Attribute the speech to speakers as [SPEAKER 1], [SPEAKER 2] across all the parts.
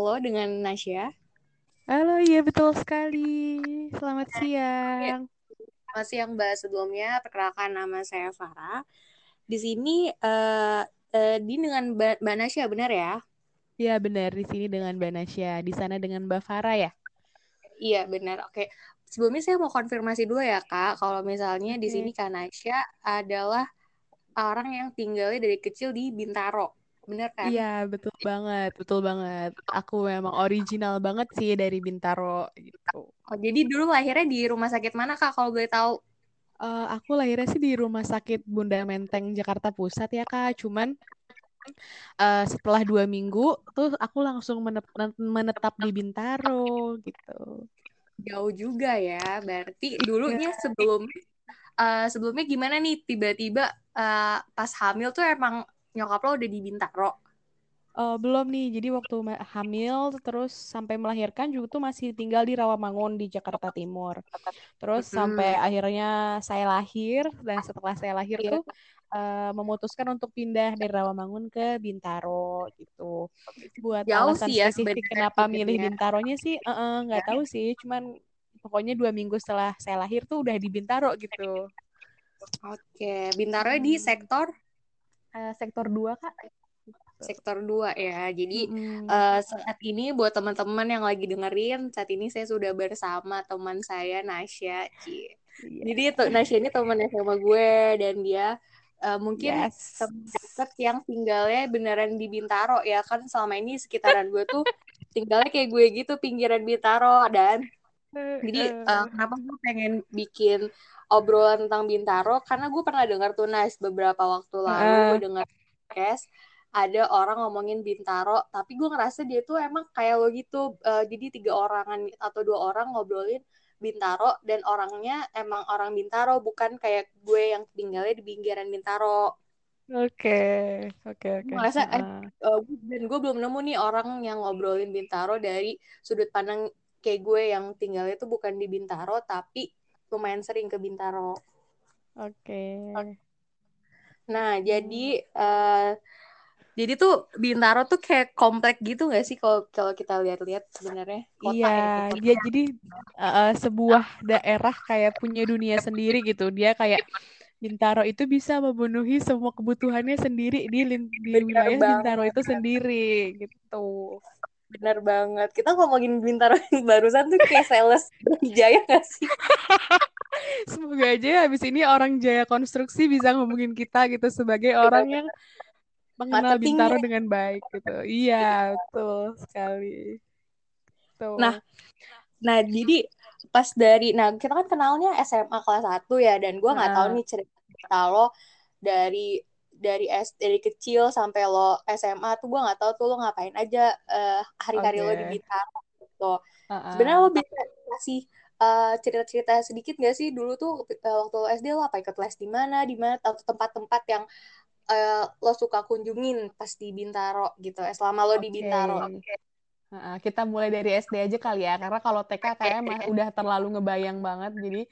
[SPEAKER 1] halo dengan Nasya.
[SPEAKER 2] Halo, iya betul sekali. Selamat siang.
[SPEAKER 1] Selamat siang Mbak. Sebelumnya perkenalkan nama saya Farah. Di sini uh, uh, di dengan Mbak Nasya benar ya?
[SPEAKER 2] Iya benar di sini dengan Mbak Nasya, di sana dengan Mbak Farah ya?
[SPEAKER 1] Iya benar. Oke. Sebelumnya saya mau konfirmasi dulu ya Kak, kalau misalnya di sini Kak Nasya adalah orang yang tinggalnya dari kecil di Bintaro bener kan?
[SPEAKER 2] Iya, betul banget, betul banget. Aku memang original banget sih dari Bintaro gitu.
[SPEAKER 1] Oh, jadi dulu lahirnya di rumah sakit mana Kak kalau boleh tahu?
[SPEAKER 2] Uh, aku lahirnya sih di Rumah Sakit Bunda Menteng Jakarta Pusat ya Kak. Cuman uh, setelah dua minggu tuh aku langsung menetap di Bintaro gitu.
[SPEAKER 1] Jauh juga ya. Berarti dulunya iya. sebelum uh, sebelumnya gimana nih tiba-tiba uh, pas hamil tuh emang nyokap lo udah di Bintaro?
[SPEAKER 2] Uh, belum nih, jadi waktu hamil terus sampai melahirkan juga tuh masih tinggal di Rawamangun di Jakarta Timur. Terus hmm. sampai akhirnya saya lahir dan setelah saya lahir yeah. tuh uh, memutuskan untuk pindah dari Rawamangun ke Bintaro gitu. Buat Jauh alasan sih ya, spesifik kenapa milih ya. Bintaronya sih nggak uh, uh, tahu sih, cuman pokoknya dua minggu setelah saya lahir tuh udah di Bintaro gitu.
[SPEAKER 1] Oke, Bintaro hmm. di sektor
[SPEAKER 2] uh, sektor 2 kak
[SPEAKER 1] sektor 2 ya. Jadi mm. uh, saat ini buat teman-teman yang lagi dengerin, saat ini saya sudah bersama teman saya Nasya. Yeah. Jadi itu Nasya ini teman sama gue dan dia uh, mungkin yes. yang tinggalnya beneran di Bintaro ya kan selama ini sekitaran gue tuh tinggalnya kayak gue gitu pinggiran Bintaro dan jadi uh, kenapa gue pengen bikin obrolan tentang Bintaro karena gue pernah dengar tuh Nas beberapa waktu lalu uh. gue dengar podcast ada orang ngomongin Bintaro tapi gue ngerasa dia tuh emang kayak lo gitu uh, jadi tiga orangan atau dua orang ngobrolin Bintaro dan orangnya emang orang Bintaro bukan kayak gue yang tinggalnya di pinggiran Bintaro.
[SPEAKER 2] Oke, oke, oke.
[SPEAKER 1] Merasa uh. uh, dan gue belum nemu nih orang yang ngobrolin Bintaro dari sudut pandang kayak gue yang tinggalnya tuh bukan di Bintaro tapi lumayan sering ke Bintaro.
[SPEAKER 2] Oke. Okay.
[SPEAKER 1] Nah, jadi uh, jadi tuh Bintaro tuh kayak komplek gitu gak sih kalau kalau kita lihat-lihat sebenarnya
[SPEAKER 2] Iya, ya, dia jadi uh, sebuah daerah kayak punya dunia sendiri gitu. Dia kayak Bintaro itu bisa memenuhi semua kebutuhannya sendiri di, di wilayah Bintaro itu sendiri gitu.
[SPEAKER 1] Benar banget. Kita ngomongin Bintaro yang barusan tuh kayak sales Jaya gak sih?
[SPEAKER 2] Semoga aja habis ini orang Jaya Konstruksi bisa ngomongin kita gitu sebagai orang yang mengenal Bintaro dengan baik gitu. Iya, betul sekali.
[SPEAKER 1] Tuh. Nah, nah jadi pas dari nah kita kan kenalnya SMA kelas 1 ya dan gue nggak nah. tahu nih cerita, cerita lo dari dari S dari kecil sampai lo SMA tuh gue nggak tahu tuh lo ngapain aja uh, hari-hari okay. lo di Bintaro gitu. Uh-uh. Sebenarnya lo bisa kasih uh, cerita-cerita sedikit gak sih dulu tuh uh, waktu lo SD lo apa ikut les di mana di mana atau tempat-tempat yang uh, lo suka kunjungin pas di Bintaro gitu ya selama lo okay. di Bintaro. Okay.
[SPEAKER 2] Uh, kita mulai dari SD aja kali ya karena kalau TK kayaknya udah terlalu ngebayang banget jadi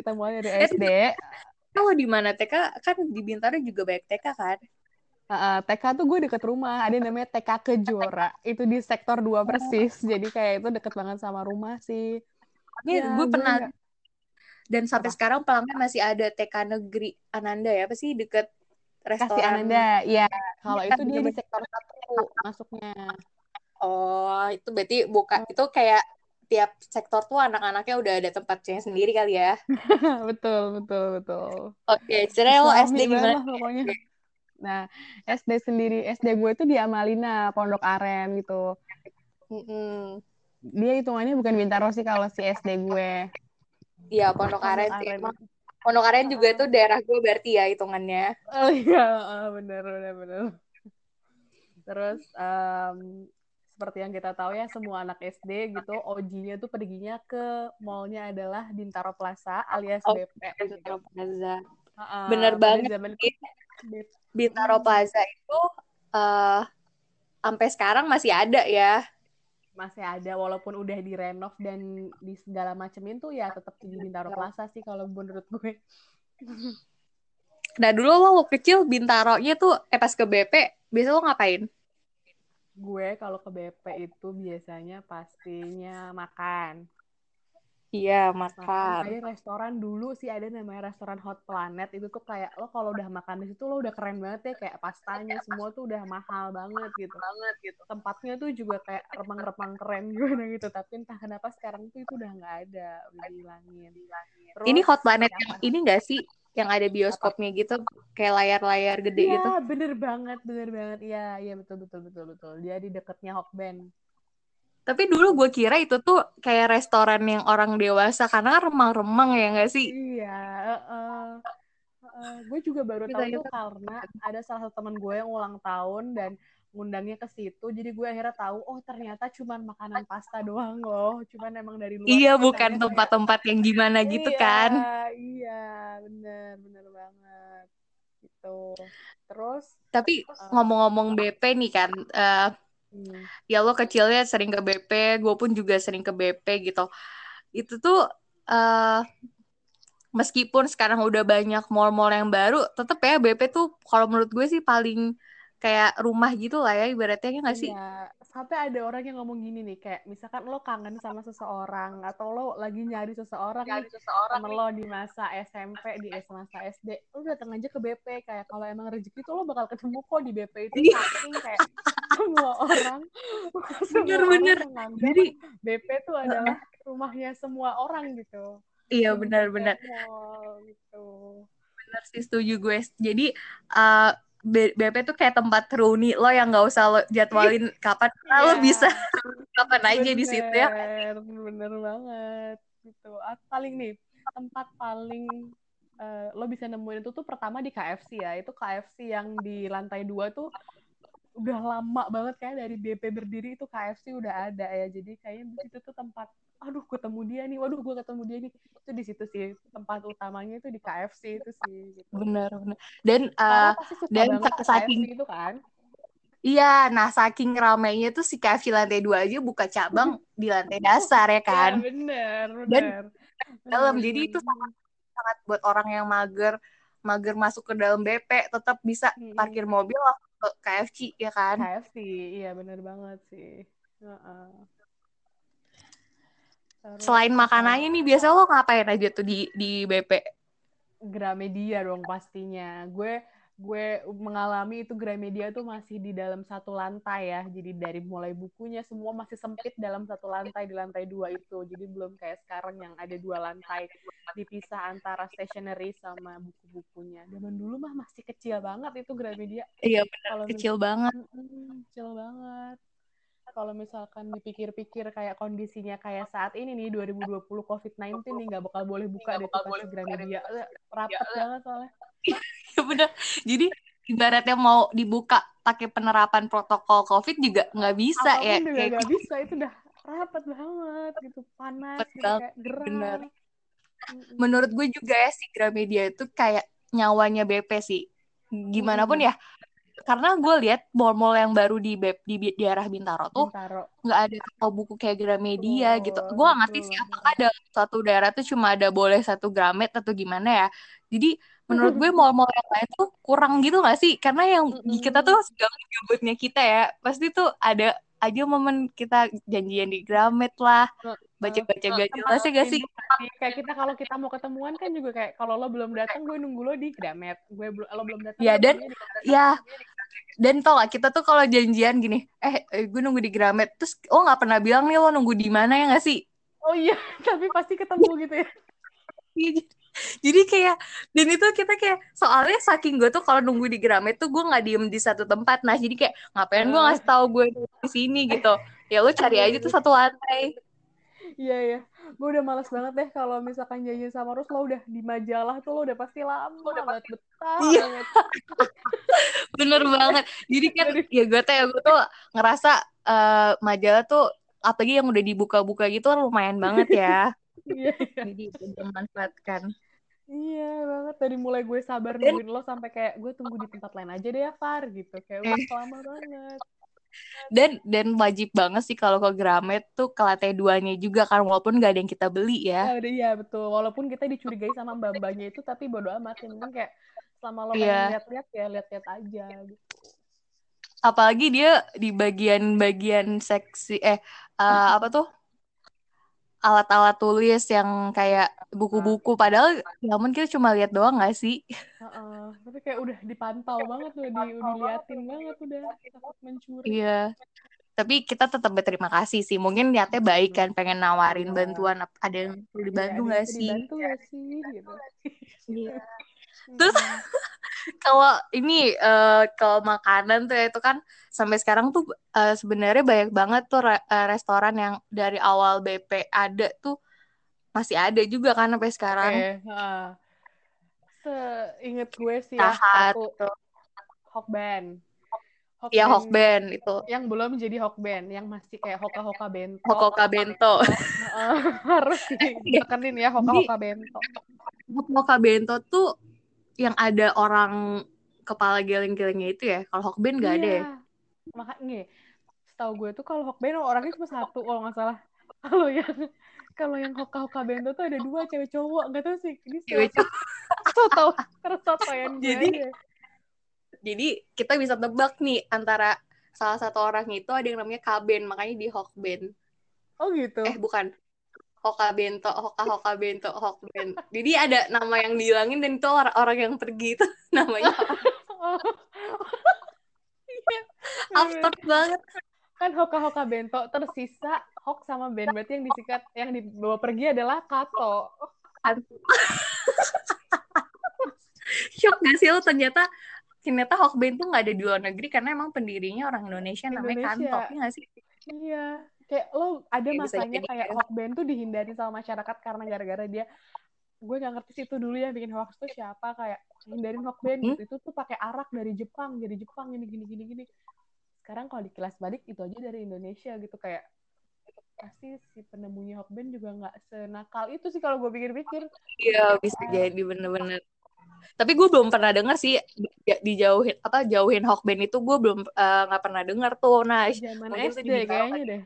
[SPEAKER 2] kita mulai dari SD
[SPEAKER 1] kalau di mana TK kan di Bintaro juga banyak TK kan?
[SPEAKER 2] Uh, TK tuh gue deket rumah, ada namanya TK Kejora. Itu di sektor 2 persis, jadi kayak itu deket banget sama rumah sih.
[SPEAKER 1] Ini ya, gue pernah, gak... dan sampai apa? sekarang pelanggan masih ada TK Negeri Ananda ya, apa sih deket restoran? Kasih
[SPEAKER 2] Ananda, ya. Kalau itu dia di sektor satu masuknya.
[SPEAKER 1] Oh, itu berarti buka, itu kayak tiap sektor tuh anak-anaknya udah ada tempatnya sendiri kali ya.
[SPEAKER 2] betul, betul, betul.
[SPEAKER 1] Oke, okay, cerai lo SD gimana?
[SPEAKER 2] pokoknya. Nah, SD sendiri, SD gue itu di Amalina, Pondok Aren gitu. Mm -hmm. Dia hitungannya bukan Bintaro sih kalau si SD gue.
[SPEAKER 1] Iya, Pondok Aren sih. Pondok Aren juga tuh daerah gue berarti ya hitungannya.
[SPEAKER 2] Oh iya, bener, bener, bener. Terus um, seperti yang kita tahu ya semua anak SD gitu OG-nya tuh perginya ke mallnya adalah Bintaro Plaza alias oh, BP
[SPEAKER 1] Bintaro Plaza. Uh, bener banget zaman Bintaro Plaza itu uh, sampai sekarang masih ada ya.
[SPEAKER 2] Masih ada walaupun udah direnov dan di segala macam itu ya tetap di Bintaro Plaza sih kalau menurut gue.
[SPEAKER 1] Nah dulu lo kecil Bintaro-nya tuh eh pas ke BP biasa lo ngapain?
[SPEAKER 2] Gue kalau ke BP itu biasanya pastinya makan.
[SPEAKER 1] Iya, makan.
[SPEAKER 2] Kayak restoran dulu sih ada namanya restoran Hot Planet. Itu tuh kayak lo kalau udah makan di situ lo udah keren banget ya kayak pastanya semua tuh udah mahal banget gitu. Banget gitu. Tempatnya tuh juga kayak remang-remang keren gimana gitu. Tapi entah kenapa sekarang tuh itu udah nggak ada, udah dihilangin.
[SPEAKER 1] Terus, ini Hot Planet yang ini gak sih yang ada bioskopnya gitu kayak layar-layar gede
[SPEAKER 2] ya,
[SPEAKER 1] gitu.
[SPEAKER 2] Iya, bener banget, bener banget. Iya, iya betul betul betul betul. Dia di deketnya Hokben.
[SPEAKER 1] Tapi dulu gue kira itu tuh kayak restoran yang orang dewasa karena kan remang-remang ya gak sih?
[SPEAKER 2] Iya. Uh, uh, gue juga baru tahu tuh karena ada salah satu teman gue yang ulang tahun dan ngundangnya ke situ. Jadi gue akhirnya tahu, oh ternyata cuma makanan pasta doang loh. Cuman emang dari luar.
[SPEAKER 1] Iya, bukan tempat-tempat yang gimana
[SPEAKER 2] iya,
[SPEAKER 1] gitu kan?
[SPEAKER 2] Iya, bener, bener banget. Gitu. Terus.
[SPEAKER 1] Tapi ngomong-ngomong uh, BP nih kan. Uh, Hmm. Ya lo kecilnya sering ke BP, gue pun juga sering ke BP gitu. Itu tuh uh, meskipun sekarang udah banyak mall-mall yang baru, tetap ya BP tuh kalau menurut gue sih paling kayak rumah gitu lah ya ibaratnya ya nggak sih?
[SPEAKER 2] Iya, sampai ada orang yang ngomong gini nih kayak misalkan lo kangen sama seseorang atau lo lagi nyari seseorang nyari seseorang temen lo di masa SMP di masa SD, lo datang aja ke BP kayak kalau emang rezeki tuh lo bakal ketemu kok di BP itu
[SPEAKER 1] Iya.
[SPEAKER 2] saking kayak semua orang
[SPEAKER 1] bener-bener jadi
[SPEAKER 2] BP tuh adalah rumahnya semua orang gitu.
[SPEAKER 1] Iya benar-benar.
[SPEAKER 2] Gitu.
[SPEAKER 1] Benar sih setuju gue. Jadi uh, BP tuh kayak tempat reuni lo yang nggak usah lo jadwalin kapan yeah. lo bisa kapan aja bener, di situ ya.
[SPEAKER 2] Bener banget gitu. Paling nih tempat paling uh, lo bisa nemuin itu tuh pertama di KFC ya. Itu KFC yang di lantai dua tuh udah lama banget kayak dari BP berdiri itu KFC udah ada ya. Jadi kayaknya di situ tuh tempat aduh ketemu dia nih waduh gue ketemu dia nih itu di situ sih tempat utamanya itu di KFC itu sih gitu.
[SPEAKER 1] benar benar dan uh, dan saking
[SPEAKER 2] itu kan
[SPEAKER 1] Iya, nah saking ramainya tuh si KFC lantai dua aja buka cabang di lantai dasar ya kan.
[SPEAKER 2] Ya, bener,
[SPEAKER 1] bener. Dan dalam jadi itu sangat sangat buat orang yang mager mager masuk ke dalam BP tetap bisa parkir mobil ke KFC ya kan
[SPEAKER 2] KFC iya bener banget sih uh -uh.
[SPEAKER 1] Terus, selain makanannya nih biasa lo ngapain aja tuh di di BP
[SPEAKER 2] Gramedia dong pastinya gue gue mengalami itu Gramedia tuh masih di dalam satu lantai ya. Jadi dari mulai bukunya semua masih sempit dalam satu lantai di lantai dua itu. Jadi belum kayak sekarang yang ada dua lantai dipisah antara stationery sama buku-bukunya. Zaman dulu mah masih kecil banget itu Gramedia.
[SPEAKER 1] Iya benar, kecil banget.
[SPEAKER 2] kecil banget. Kalau misalkan dipikir-pikir kayak kondisinya kayak saat ini nih 2020 COVID-19 nih nggak bakal boleh buka deh tuh pasti Gramedia. Rapet banget soalnya.
[SPEAKER 1] ya bener. Jadi ibaratnya mau dibuka pakai penerapan protokol covid juga nggak bisa
[SPEAKER 2] Apa pun
[SPEAKER 1] ya
[SPEAKER 2] juga kayak nggak bisa itu udah rapat banget gitu panas gitu, kayak gerah.
[SPEAKER 1] bener. menurut gue juga ya si Gramedia itu kayak nyawanya BP sih. Gimana pun ya karena gue lihat mall-mall yang baru di di, di daerah Bintaro tuh nggak ada toko buku kayak Gramedia oh, gitu. Gue gak ngerti sih apakah dalam suatu daerah tuh cuma ada boleh satu Gramet atau gimana ya. Jadi menurut gue mall-mall yang lain tuh kurang gitu gak sih? Karena yang kita tuh gabut-gabutnya kita ya, pasti tuh ada aja momen kita janjian di Gramet lah, baca-baca gak jelas ya gak sih?
[SPEAKER 2] Kayak kita kalau kita mau ketemuan kan juga kayak kalau lo belum datang gue nunggu lo di Gramet, gue lo belum datang.
[SPEAKER 1] Ya dan ya dan tau gak kita tuh kalau janjian gini, eh, eh gue nunggu di Gramet, terus oh nggak pernah bilang nih lo nunggu di mana ya gak sih?
[SPEAKER 2] Oh iya, tapi pasti ketemu gitu ya.
[SPEAKER 1] Iya, jadi kayak dan itu kita kayak soalnya saking gue tuh kalau nunggu di Gramet tuh gue nggak diem di satu tempat. Nah jadi kayak ngapain gue ngasih tahu gue di sini? Gitu. Ya lu cari aja tuh satu lantai.
[SPEAKER 2] Iya iya gue udah males banget deh kalau misalkan janji sama Rus lo udah di majalah tuh lo udah pasti lama udah banget. betah
[SPEAKER 1] iya. bener banget. Jadi kan ya gue tuh ya gue tuh ngerasa uh, majalah tuh apalagi yang udah dibuka-buka gitu lumayan banget ya.
[SPEAKER 2] Iya, iya.
[SPEAKER 1] Jadi memanfaatkan.
[SPEAKER 2] Iya banget. Dari mulai gue sabar nungguin lo sampai kayak gue tunggu di tempat lain aja deh ya Far gitu. Kayak udah eh. lama banget
[SPEAKER 1] dan dan wajib banget sih kalau ke Gramet tuh ke lantai duanya juga kan walaupun gak ada yang kita beli ya.
[SPEAKER 2] Ya iya betul walaupun kita dicurigai sama mbak-mbaknya itu tapi bodo amat yang penting kayak selama lo yeah. pengen lihat-lihat ya lihat-lihat aja gitu.
[SPEAKER 1] apalagi dia di bagian-bagian seksi eh uh, apa tuh alat-alat tulis yang kayak buku-buku. padahal ya ampun kita cuma lihat doang gak sih?
[SPEAKER 2] Uh-uh. tapi kayak udah dipantau banget tuh di diliatin banget udah mencuri.
[SPEAKER 1] Iya. Tapi kita tetap berterima kasih sih mungkin niatnya baik kan pengen nawarin bantuan ada yang perlu dibantu nggak
[SPEAKER 2] ya,
[SPEAKER 1] sih?
[SPEAKER 2] dibantu sih gitu.
[SPEAKER 1] Iya. Terus kalau ini uh, kalau makanan tuh ya, itu kan sampai sekarang tuh uh, sebenarnya banyak banget tuh re uh, restoran yang dari awal BP ada tuh masih ada juga kan sampai sekarang.
[SPEAKER 2] Okay. Uh. Seinget gue sih ya tuh. Hokben.
[SPEAKER 1] Hokben. Ya Hokben itu.
[SPEAKER 2] Yang belum jadi Hokben, yang masih kayak Hoka Hoka Bento.
[SPEAKER 1] Hoka Hoka Bento.
[SPEAKER 2] harus ditekenin ya Hoka Hoka Bento.
[SPEAKER 1] Hoka Hoka Bento tuh yang ada orang kepala geleng-gelengnya itu ya. Kalau Hokben nggak iya. ada ya.
[SPEAKER 2] Makanya setahu gue tuh kalau Hokben orangnya cuma satu kalau nggak salah. Kalau yang kalau yang Hoka Hoka Bento tuh ada dua cewek cowok nggak tahu sih ini cewek cowok tahu terus yang
[SPEAKER 1] jadi aja. jadi kita bisa tebak nih antara salah satu orang itu ada yang namanya Kaben makanya di Hokben
[SPEAKER 2] oh gitu
[SPEAKER 1] eh bukan Hoka Bento, Hoka Hoka Bento, Hokben. Jadi ada nama yang dihilangin dan itu orang, orang yang pergi itu namanya. Iya. Absurd banget.
[SPEAKER 2] Kan Hoka Hoka Bento tersisa Hok sama Ben berarti yang disikat yang dibawa pergi adalah Kato.
[SPEAKER 1] Shock gak sih lo ternyata ternyata Hokben tuh nggak ada di luar negeri karena emang pendirinya orang Indonesia, Indonesia. namanya Kanto,
[SPEAKER 2] iya gak sih? Iya, kayak lo ada ya, masanya kayak Hokben tuh dihindari sama masyarakat karena gara-gara dia gue gak ngerti sih itu dulu ya bikin hoax tuh siapa kayak hindarin Hokben hmm? gitu itu tuh pakai arak dari Jepang jadi Jepang gini gini gini gini sekarang kalau di kelas balik itu aja dari Indonesia gitu kayak pasti si penemunya Hokben juga nggak senakal itu sih kalau gue pikir-pikir.
[SPEAKER 1] Iya bisa jadi bener-bener. Tapi gue belum pernah dengar sih dijauhin apa jauhin Hokben itu gue belum eh, nggak uh, pernah dengar tuh. Nah
[SPEAKER 2] zaman SD kayaknya deh.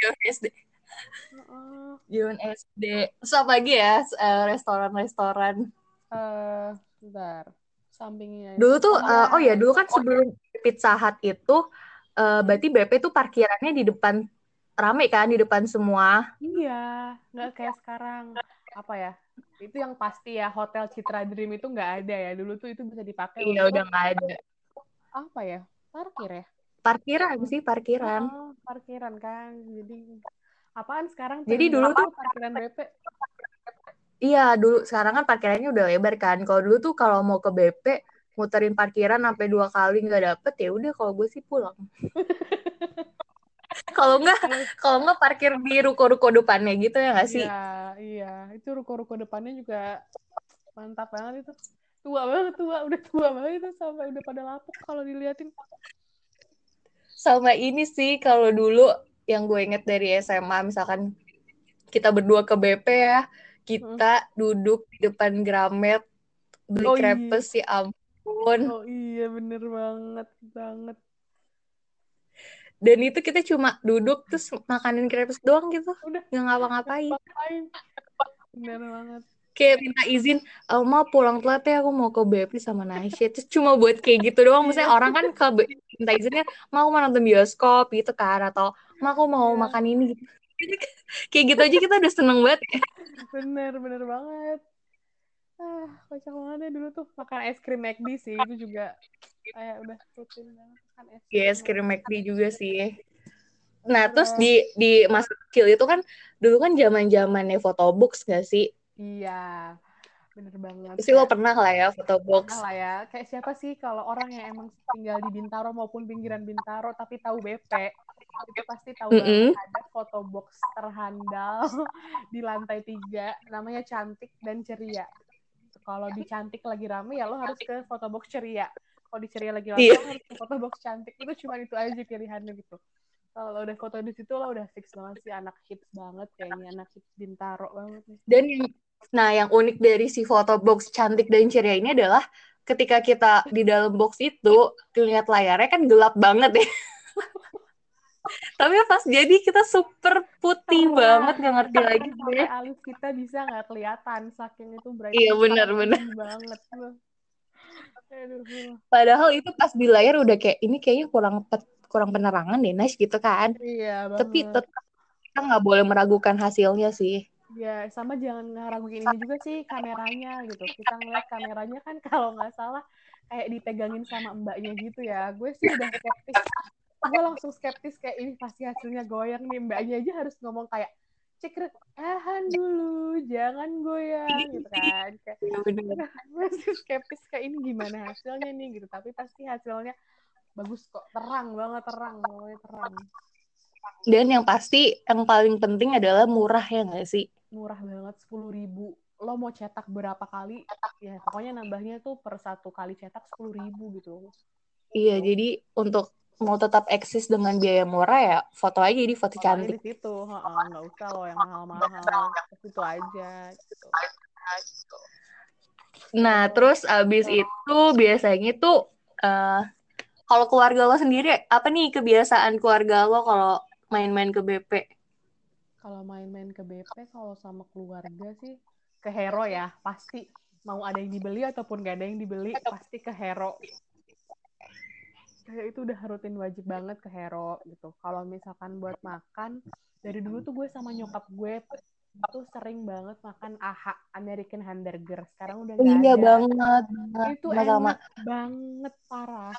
[SPEAKER 1] Zaman SD zaman SD terus apa lagi ya uh, restoran-restoran?
[SPEAKER 2] Uh, bentar. Sampingnya
[SPEAKER 1] dulu tuh uh, oh ya dulu kan sebelum Pizza Hut itu uh, berarti BP tuh parkirannya di depan rame kan di depan semua.
[SPEAKER 2] Iya nggak kayak sekarang. Apa ya? Itu yang pasti ya hotel Citra Dream itu nggak ada ya. Dulu tuh itu bisa dipakai
[SPEAKER 1] iya udah nggak ada.
[SPEAKER 2] Apa ya? Parkir ya?
[SPEAKER 1] Parkiran sih parkiran.
[SPEAKER 2] Oh, parkiran kan. Jadi apaan sekarang?
[SPEAKER 1] Jadi dulu tuh
[SPEAKER 2] parkiran BP
[SPEAKER 1] iya dulu sekarang kan parkirannya udah lebar kan. Kalau dulu tuh kalau mau ke BP muterin parkiran sampai dua kali nggak dapet ya udah kalau gue sih pulang kalau nggak kalau nggak parkir di ruko-ruko depannya gitu ya nggak sih?
[SPEAKER 2] Iya iya. Itu ruko-ruko depannya juga mantap banget itu. Tua banget tua. Udah tua banget itu sampai udah pada lapuk kalau diliatin.
[SPEAKER 1] Sama ini sih kalau dulu yang gue inget dari SMA misalkan kita berdua ke BP ya kita hmm. duduk di depan Gramet beli oh, krepes iya. si ampun.
[SPEAKER 2] Oh iya. Bener banget banget
[SPEAKER 1] dan itu kita cuma duduk terus makanin krepes doang gitu. Udah. Nggak ngapa-ngapain.
[SPEAKER 2] Bener banget.
[SPEAKER 1] Kayak minta izin oh, mau pulang telat ya aku mau ke BP sama Nasya terus cuma buat kayak gitu doang. Misalnya orang kan ke minta izinnya mau mau nonton bioskop gitu kan atau mau aku mau yeah. makan ini gitu. Kayak gitu aja kita udah seneng banget. Ya.
[SPEAKER 2] bener bener banget. Ah kocak banget ya dulu tuh makan es krim McD sih itu juga kayak udah rutin banget makan
[SPEAKER 1] es krim. Yeah, es krim McD juga sih. Nah, yeah. terus di di masa kecil itu kan dulu kan zaman zamannya fotobox gak sih?
[SPEAKER 2] Iya, bener banget.
[SPEAKER 1] Sih lo pernah lah ya fotobox.
[SPEAKER 2] Pernah lah ya. Kayak siapa sih kalau orang yang emang tinggal di Bintaro maupun pinggiran Bintaro tapi tahu BP, itu pasti tahu mm -hmm. banget ada fotobox terhandal di lantai tiga, namanya cantik dan ceria kalau di cantik lagi rame ya lo harus ke foto box ceria kalau di ceria lagi rame yeah. harus foto box cantik. Itu cuma itu aja pilihannya gitu. Kalau udah foto di situ lo udah fix banget sih anak hits banget kayaknya anak hits bintaro banget nih.
[SPEAKER 1] dan yang nah yang unik dari si foto box cantik dan ceria ini adalah ketika kita di dalam box itu lihat layarnya kan gelap banget ya. Tapi pas jadi kita super putih oh, banget nggak ngerti lagi
[SPEAKER 2] gue. alis kita bisa nggak kelihatan saking itu berarti
[SPEAKER 1] iya benar benar.
[SPEAKER 2] banget
[SPEAKER 1] Padahal itu pas di layar udah kayak ini kayaknya kurang kurang penerangan deh Nash gitu kan.
[SPEAKER 2] Iya
[SPEAKER 1] Tapi tetap kita nggak boleh meragukan hasilnya sih.
[SPEAKER 2] Ya sama jangan ngeraguin ini juga sih kameranya gitu. Kita ngeliat kameranya kan kalau nggak salah kayak dipegangin sama mbaknya gitu ya. Gue sih udah skeptis. Gue langsung skeptis kayak ini pasti hasilnya goyang nih. Mbaknya aja harus ngomong kayak cek tahan dulu, jangan goyang gitu kan. Kayak, iya, masih skeptis kayak ini gimana hasilnya nih gitu. Tapi pasti hasilnya bagus kok, terang banget terang, pokoknya terang.
[SPEAKER 1] Dan yang pasti yang paling penting adalah murah ya nggak sih?
[SPEAKER 2] Murah banget, sepuluh ribu. Lo mau cetak berapa kali? Ya pokoknya nambahnya tuh per satu kali cetak sepuluh ribu gitu.
[SPEAKER 1] Iya, jadi untuk mau tetap eksis dengan biaya murah ya foto aja di foto, cantik.
[SPEAKER 2] di situ, nggak usah loh yang mahal-mahal, itu aja. Gitu.
[SPEAKER 1] Nah, terus abis itu biasanya tuh uh, kalau keluarga lo sendiri apa nih kebiasaan keluarga lo kalau main-main ke BP?
[SPEAKER 2] Kalau main-main ke BP kalau sama keluarga sih ke Hero ya pasti mau ada yang dibeli ataupun gak ada yang dibeli pasti ke Hero kayak itu udah rutin wajib banget ke Hero gitu. Kalau misalkan buat makan, dari dulu tuh gue sama nyokap gue tuh sering banget makan AHA American Hamburger. Sekarang udah gak
[SPEAKER 1] iya ada. banget.
[SPEAKER 2] Itu enak banget parah.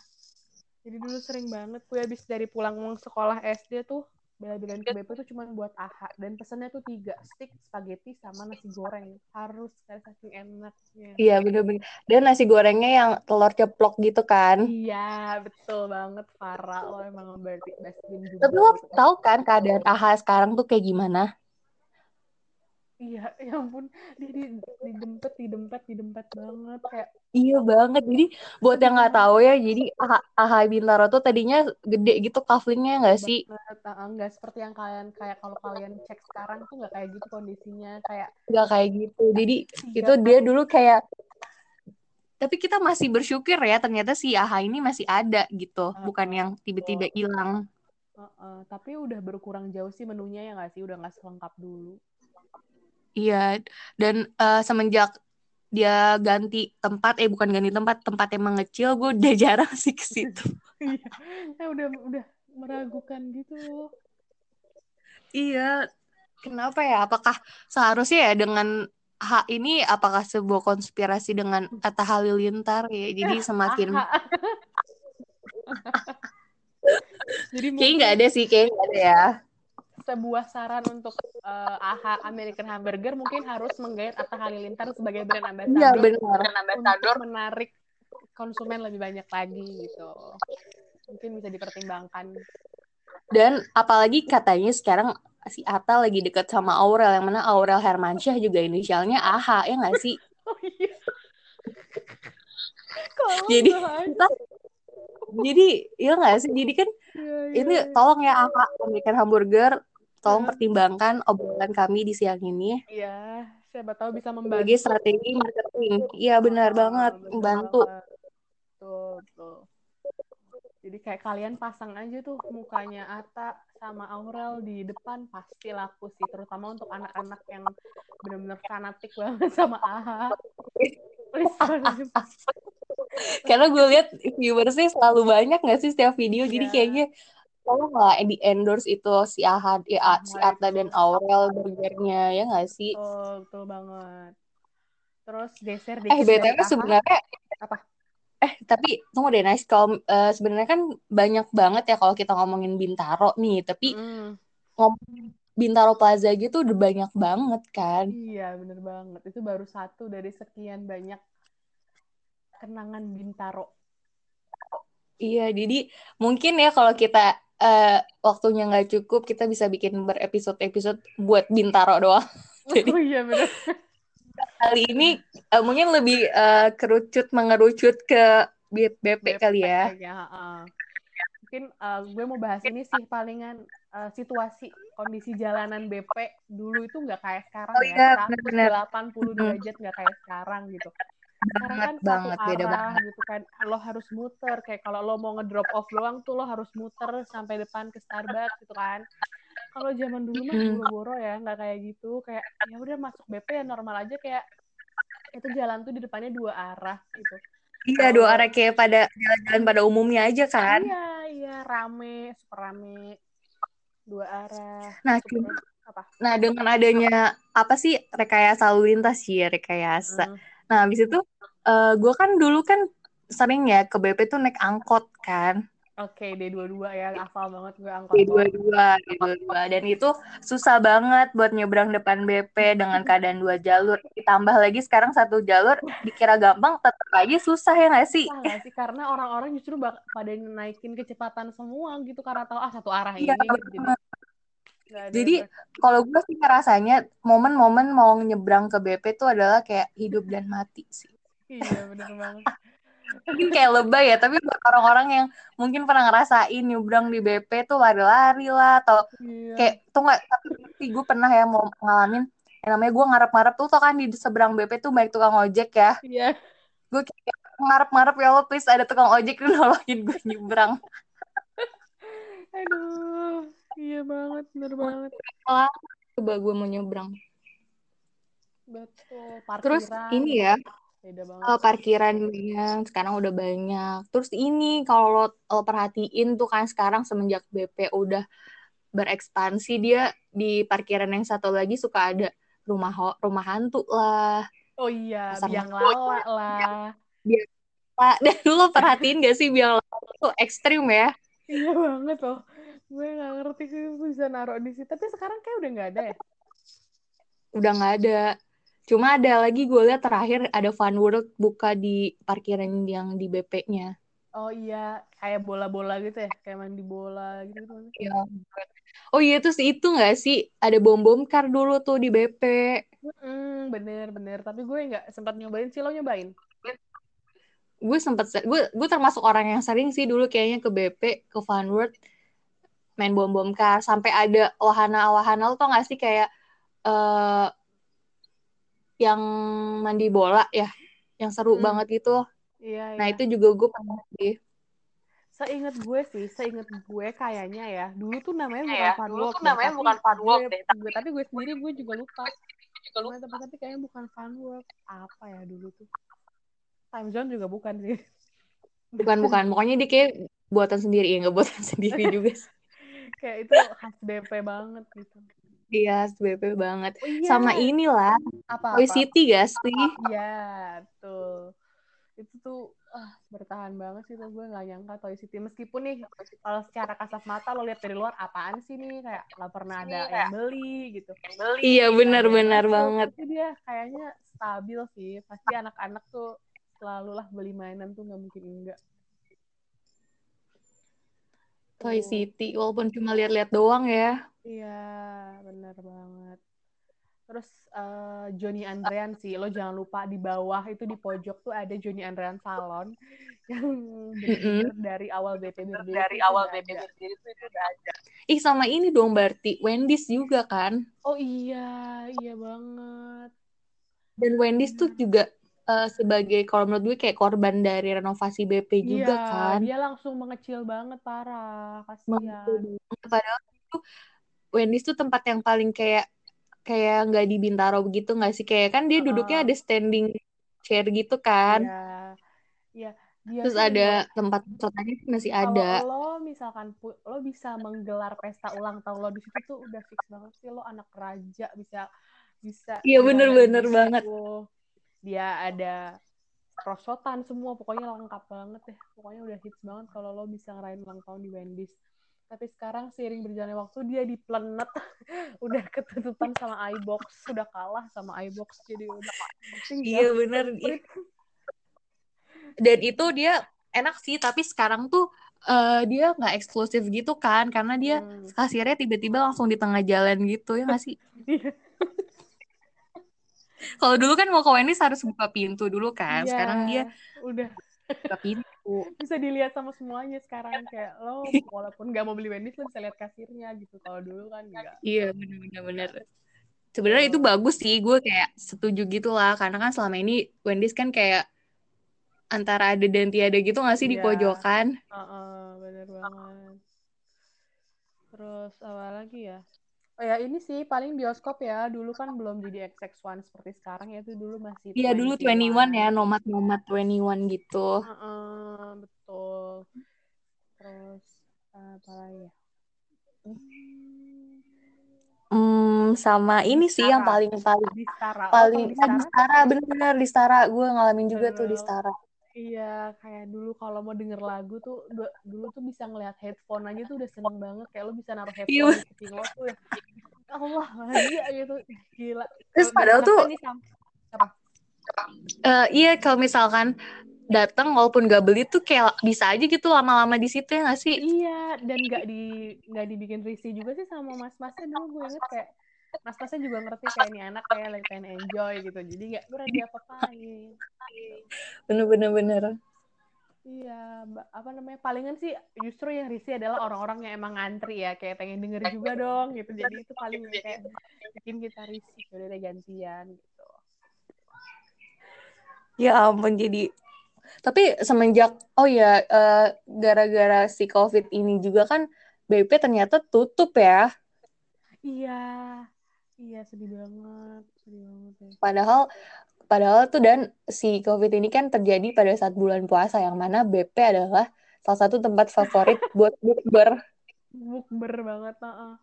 [SPEAKER 2] Jadi dulu sering banget gue habis dari pulang sekolah SD tuh bela-belain ke BP tuh cuma buat AHA dan pesennya tuh tiga stick spaghetti sama nasi goreng. Harus kayak saking enaknya.
[SPEAKER 1] Iya bener-bener. Dan nasi gorengnya yang telur ceplok gitu kan.
[SPEAKER 2] Iya betul banget parah lo emang berarti best juga
[SPEAKER 1] tapi lo tau kan keadaan AHA sekarang tuh kayak gimana
[SPEAKER 2] Iya, ya ampun, dia di, didempet, didempet, didempet banget kayak.
[SPEAKER 1] Iya banget. Jadi buat yang nggak tahu ya, jadi AHA Bintaro tuh tadinya gede gitu kaflingnya nggak sih?
[SPEAKER 2] Nggak seperti yang kalian kayak kalau kalian cek sekarang tuh nggak kayak gitu kondisinya kayak.
[SPEAKER 1] Nggak kayak gitu. Jadi itu dia dulu kayak. Tapi kita masih bersyukur ya ternyata si AHA ini masih ada gitu, uh, bukan yang tiba-tiba hilang.
[SPEAKER 2] Uh, uh, tapi udah berkurang jauh sih menunya ya nggak sih, udah nggak selengkap dulu.
[SPEAKER 1] Iya, dan uh, semenjak dia ganti tempat, eh bukan ganti tempat, tempat yang mengecil, gue udah jarang sih ke situ.
[SPEAKER 2] iya, ya udah udah meragukan gitu.
[SPEAKER 1] Iya, kenapa ya? Apakah seharusnya ya dengan hak ini apakah sebuah konspirasi dengan Atta Halilintar ya? Jadi semakin Jadi mungkin... nggak ada sih, kayak nggak ada ya
[SPEAKER 2] sebuah saran untuk uh, AHA American Hamburger mungkin harus menggait Atta Halilintar sebagai brand ambassador, ya,
[SPEAKER 1] benar.
[SPEAKER 2] brand ambassador untuk menarik konsumen lebih banyak lagi gitu. Mungkin bisa dipertimbangkan.
[SPEAKER 1] Dan apalagi katanya sekarang si Atta lagi deket sama Aurel yang mana Aurel Hermansyah juga inisialnya AHA ya nggak sih? Oh iya. jadi kita, jadi ya nggak sih jadi kan ya, ya, ini ya. tolong ya AHA American Hamburger tolong pertimbangkan obrolan kami di siang ini.
[SPEAKER 2] Iya, siapa tahu bisa membantu.
[SPEAKER 1] Sebagai strategi marketing. Iya, benar oh, banget, membantu.
[SPEAKER 2] Betul, betul. Jadi kayak kalian pasang aja tuh mukanya Ata sama Aurel di depan pasti laku sih, terutama untuk anak-anak yang benar-benar fanatik banget sama AHA.
[SPEAKER 1] Karena gue lihat viewersnya selalu banyak gak sih setiap video, yeah. jadi iya. kayaknya tolong lah di endorse itu si Ahad ya, si Atta dan Aurel burgernya ya nggak sih?
[SPEAKER 2] Oh, betul banget. Terus geser
[SPEAKER 1] eh btw sebenarnya apa? Eh tapi tunggu deh nice kalau uh, sebenarnya kan banyak banget ya kalau kita ngomongin Bintaro nih tapi mm. ngomongin Bintaro Plaza gitu udah banyak banget kan?
[SPEAKER 2] Iya bener banget. Itu baru satu dari sekian banyak kenangan Bintaro
[SPEAKER 1] Iya, jadi mungkin ya kalau kita uh, waktunya nggak cukup kita bisa bikin berepisode-episode buat Bintaro doang.
[SPEAKER 2] Jadi, oh iya benar.
[SPEAKER 1] Kali ini uh, mungkin lebih uh, kerucut mengerucut ke BP, BP kali ya. ya uh.
[SPEAKER 2] Mungkin uh, gue mau bahas ini sih palingan uh, situasi kondisi jalanan BP dulu itu nggak kayak sekarang oh, ya. Iya, 180 derajat nggak kayak sekarang gitu sekarang kan banget, satu beda arah banget. gitu kan lo harus muter kayak kalau lo mau ngedrop off doang tuh lo harus muter sampai depan ke Starbucks gitu kan kalau zaman dulu mah boro-boro ya nggak kayak gitu kayak ya udah masuk BP ya normal aja kayak itu jalan tuh di depannya dua arah gitu
[SPEAKER 1] Iya dua arah kayak pada jalan-jalan pada umumnya aja kan.
[SPEAKER 2] Iya iya rame super rame dua arah.
[SPEAKER 1] Nah cuma apa? Nah dengan adanya apa sih rekayasa lalu lintas sih rekayasa. Hmm. Nah habis itu uh, gue kan dulu kan sering ya ke BP tuh naik angkot kan.
[SPEAKER 2] Oke, okay, D22 ya, hafal banget gue angkot.
[SPEAKER 1] D22, D22. Dan itu susah banget buat nyebrang depan BP dengan keadaan dua jalur. Ditambah lagi sekarang satu jalur, dikira gampang, tetap aja susah ya nggak sih?
[SPEAKER 2] Susah gak sih? Karena orang-orang justru pada naikin kecepatan semua gitu, karena tahu ah satu arah iya, ini. Gitu.
[SPEAKER 1] Jadi kalau gue sih ngerasanya momen-momen mau nyebrang ke BP tuh adalah kayak hidup dan mati sih.
[SPEAKER 2] Iya bener banget.
[SPEAKER 1] Mungkin kayak lebay ya tapi buat orang-orang yang mungkin pernah ngerasain nyebrang di BP tuh lari-lari lah atau iya. kayak tuh nggak tapi gue pernah ya mau ngalamin yang namanya gue ngarep-ngarep tuh tau kan di seberang BP tuh baik tukang ojek ya?
[SPEAKER 2] Iya.
[SPEAKER 1] Gue kayak ngarep-ngarep ya Allah please ada tukang ojek nolongin gue nyebrang.
[SPEAKER 2] Aduh iya banget bener banget
[SPEAKER 1] coba gue mau nyebrang
[SPEAKER 2] betul
[SPEAKER 1] parkiran. terus ini ya. Uh, parkiran yang sekarang udah banyak. Terus ini kalau lo, lo perhatiin tuh kan sekarang semenjak BP udah berekspansi dia di parkiran yang satu lagi suka ada rumah rumah hantu lah.
[SPEAKER 2] Oh iya, Pasar biang lala lah.
[SPEAKER 1] Biang lala. Dan lo perhatiin gak sih biang lala tuh ekstrim ya?
[SPEAKER 2] Iya banget loh. Gue gak ngerti sih bisa naruh di situ. Tapi sekarang kayak udah gak ada ya?
[SPEAKER 1] Udah gak ada Cuma ada lagi gue lihat terakhir ada Fun World buka di parkiran yang di BP-nya.
[SPEAKER 2] Oh iya, kayak bola-bola gitu ya, kayak mandi bola gitu.
[SPEAKER 1] Iya. Oh iya terus itu nggak sih ada bom bom kar dulu tuh di BP.
[SPEAKER 2] Hmm, bener bener. Tapi gue nggak sempat nyobain sih lo nyobain.
[SPEAKER 1] Gue sempat gue gue termasuk orang yang sering sih dulu kayaknya ke BP ke Fun World main bom bom kar sampai ada wahana-wahana lo tau gak sih kayak uh, yang mandi bola ya, yang seru hmm. banget gitu.
[SPEAKER 2] Iya,
[SPEAKER 1] nah
[SPEAKER 2] iya.
[SPEAKER 1] itu juga gue pernah sih.
[SPEAKER 2] Seingat gue sih, seingat gue kayaknya ya, dulu tuh namanya bukan ya,
[SPEAKER 1] fun walk. Dulu tuh namanya bukan fun walk deh.
[SPEAKER 2] Tapi gue, tapi gue sendiri gue juga lupa. Juga lupa. Tapi, tapi kayaknya bukan fun walk. Apa ya dulu tuh? Time zone juga bukan sih.
[SPEAKER 1] Bukan, bukan. Pokoknya dia kayak buatan sendiri ya, nggak buatan sendiri juga sih.
[SPEAKER 2] Kayak itu khas BP banget gitu.
[SPEAKER 1] Iya, SBP banget. Oh, iya. Sama inilah.
[SPEAKER 2] Apa,
[SPEAKER 1] Toy City gak sih?
[SPEAKER 2] Iya, tuh. Itu tuh ah, bertahan banget sih tuh gue gak nyangka Toy City. Meskipun nih kalau secara kasat mata lo lihat dari luar apaan sih nih kayak gak pernah ada yang beli gitu. Yang
[SPEAKER 1] beli. Iya, benar-benar banget.
[SPEAKER 2] Tapi dia kayaknya stabil sih. Pasti anak-anak tuh selalu lah beli mainan tuh gak mungkin enggak.
[SPEAKER 1] Toy City walaupun cuma lihat-lihat doang ya.
[SPEAKER 2] Iya, benar banget. Terus uh, Johnny Andrean sih, lo jangan lupa di bawah itu di pojok tuh ada Johnny Andrean Salon yang bener mm -hmm. dari awal BP berdiri.
[SPEAKER 1] Dari awal BP berdiri itu, itu udah ada. Ih sama ini dong berarti Wendy's juga kan?
[SPEAKER 2] Oh iya, iya banget.
[SPEAKER 1] Dan Wendy's tuh juga uh, sebagai kalau menurut gue kayak korban dari renovasi BP juga
[SPEAKER 2] iya,
[SPEAKER 1] kan.
[SPEAKER 2] Dia langsung mengecil banget parah, kasihan.
[SPEAKER 1] Padahal itu Wendy's tuh tempat yang paling kayak kayak nggak di Bintaro begitu nggak sih kayak kan dia duduknya ada standing chair gitu kan.
[SPEAKER 2] Iya. Iya.
[SPEAKER 1] Dia Terus ada juga, tempat fotonya masih ada.
[SPEAKER 2] Kalau lo misalkan lo bisa menggelar pesta ulang tahun lo di situ tuh udah fix banget sih lo anak raja bisa bisa.
[SPEAKER 1] Iya bener-bener banget.
[SPEAKER 2] Lo dia ada prosotan semua pokoknya lengkap banget deh. Pokoknya udah hits banget kalau lo bisa ngerayain ulang tahun di Wendy's. Tapi sekarang seiring berjalannya waktu dia di planet. Udah ketutupan sama iBox. Sudah kalah sama iBox jadi udah
[SPEAKER 1] iya bener. Dan itu dia enak sih tapi sekarang tuh uh, dia nggak eksklusif gitu kan karena dia hmm. kasirnya tiba-tiba langsung di tengah jalan gitu ya nggak sih? Iya. Kalau dulu kan mau ke Wendy's harus buka pintu dulu kan. Yeah, sekarang dia
[SPEAKER 2] udah
[SPEAKER 1] buka pintu.
[SPEAKER 2] Bisa dilihat sama semuanya sekarang kayak lo walaupun nggak mau beli Wendy's lo bisa lihat kasirnya gitu. Kalau dulu kan enggak.
[SPEAKER 1] Iya benar-benar benar. Sebenarnya itu bagus sih, gue kayak setuju gitu lah, karena kan selama ini Wendy's kan kayak antara ada dan tiada gitu gak sih yeah. di iya. pojokan?
[SPEAKER 2] Uh -uh, bener banget. Terus apa lagi ya? Oh ya ini sih paling bioskop ya. Dulu kan belum jadi XX1 seperti sekarang ya itu dulu masih
[SPEAKER 1] Iya dulu 21 ya, nomad nomad 21 gitu.
[SPEAKER 2] Uh -uh, betul. Terus apa lagi ya?
[SPEAKER 1] Hmm, sama ini sih yang paling paling
[SPEAKER 2] Distara.
[SPEAKER 1] paling
[SPEAKER 2] oh, Distara,
[SPEAKER 1] Distara bener di Distara gue ngalamin juga tuh di Distara.
[SPEAKER 2] Iya, kayak dulu kalau mau denger lagu tuh dulu tuh bisa ngeliat headphone aja tuh udah seneng banget. Kayak lo bisa naruh headphone di kuping lo tuh ya. Allah, bahagia gitu. Gila.
[SPEAKER 1] Terus padahal tuh apa? Uh, iya kalau misalkan datang walaupun gak beli tuh kayak bisa aja gitu lama-lama di situ ya gak sih?
[SPEAKER 2] Iya, dan gak di nggak dibikin risih juga sih sama mas-masnya dulu gue inget kayak mas-masnya juga ngerti kayak ini anak kayak lagi pengen enjoy gitu. Jadi gak pernah dia apa-apain.
[SPEAKER 1] Bener-bener bener.
[SPEAKER 2] Iya, apa namanya? Palingan sih justru yang risih adalah orang-orang yang emang ngantri ya, kayak pengen denger juga dong gitu. Jadi itu paling kayak bikin kita risih udah gantian gitu.
[SPEAKER 1] Ya ampun, jadi tapi semenjak oh ya uh, gara-gara si covid ini juga kan BP ternyata tutup ya.
[SPEAKER 2] Iya. Iya, sedih banget, sedih banget ya.
[SPEAKER 1] Padahal padahal tuh dan si covid ini kan terjadi pada saat bulan puasa yang mana BP adalah salah satu tempat favorit buat bukber.
[SPEAKER 2] Bukber banget, uh.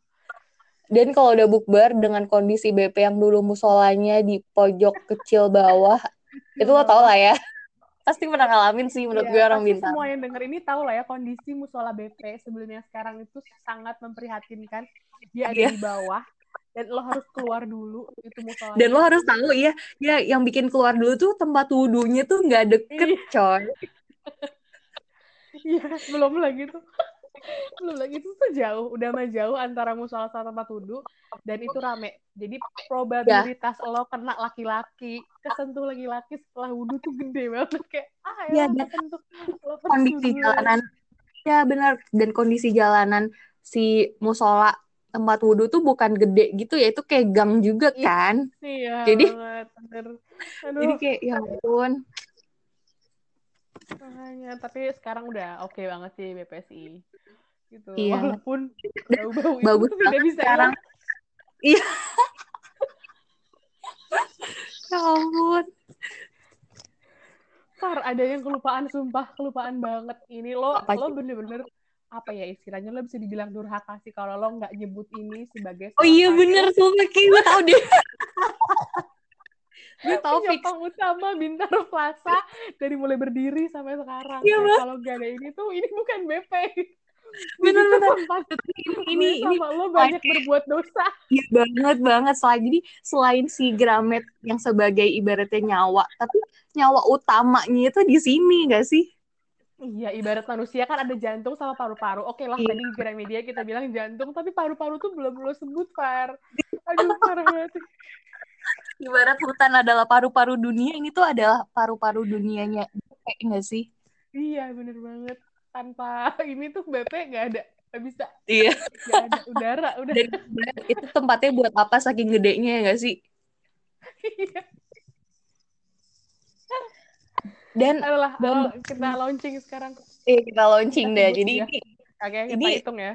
[SPEAKER 1] Dan kalau udah bukber dengan kondisi BP yang dulu musolanya di pojok kecil bawah, itu lo tau lah ya pasti pernah ngalamin sih menurut yeah, gue orang bintang.
[SPEAKER 2] Semua yang denger ini tahu lah ya kondisi musola BP sebelumnya sekarang itu sangat memprihatinkan. Dia ada yeah. di bawah dan lo harus keluar dulu itu musola.
[SPEAKER 1] Dan lo harus tahu ya, ya yang bikin keluar dulu tuh tempat wudhunya tuh nggak deket iya. coy.
[SPEAKER 2] Iya, belum lagi tuh. Belum lagi itu tuh jauh udah mah jauh antara musola sama tempat wudhu. Dan itu rame. Jadi probabilitas ya. lo kena laki-laki kesentuh laki-laki setelah wudhu tuh gede banget. Kayak ah ya, ya kesentuh.
[SPEAKER 1] Kondisi jalanan. Ya benar. Dan kondisi jalanan si musola tempat wudhu tuh bukan gede gitu ya itu kayak gang juga kan.
[SPEAKER 2] iya
[SPEAKER 1] jadi
[SPEAKER 2] Aduh.
[SPEAKER 1] jadi kayak ya ampun.
[SPEAKER 2] Makanya tapi sekarang udah oke okay banget sih BPSI gitu iya. walaupun bau-bau itu
[SPEAKER 1] bagus
[SPEAKER 2] tidak bisa.
[SPEAKER 1] sekarang. Iya. Ya ampun.
[SPEAKER 2] Far, ada yang kelupaan sumpah kelupaan banget. Ini lo apa lo bener-bener apa ya istilahnya lo bisa dibilang durhaka sih kalau lo nggak nyebut ini sebagai
[SPEAKER 1] oh iya bener sumpah gue tau deh.
[SPEAKER 2] Gue tau fix. utama Bintaro Plaza dari mulai berdiri sampai sekarang. Ya, kalau gak ada ini tuh ini bukan BP
[SPEAKER 1] benar-benar
[SPEAKER 2] ini ini sama lo banyak berbuat dosa.
[SPEAKER 1] Iya banget banget. Selain jadi selain si Gramet yang sebagai ibaratnya nyawa tapi nyawa utamanya itu di sini gak sih
[SPEAKER 2] Iya, ibarat manusia kan ada jantung sama paru-paru. Oke lah, iya. tadi di media kita bilang jantung, tapi paru-paru tuh belum lo sebut, Far. Aduh, parah banget.
[SPEAKER 1] Ibarat hutan adalah paru-paru dunia ini tuh adalah paru-paru dunianya kayak enggak sih?
[SPEAKER 2] Iya bener banget. Tanpa ini tuh BP nggak ada nggak bisa.
[SPEAKER 1] Iya.
[SPEAKER 2] Nggak ada udara udah. Dan,
[SPEAKER 1] itu tempatnya buat apa saking gedenya ya nggak sih?
[SPEAKER 2] Iya
[SPEAKER 1] dan
[SPEAKER 2] adalah kita launching sekarang.
[SPEAKER 1] Iya kita launching deh. jadi ya. ini
[SPEAKER 2] Oke, kita ini, hitung ya.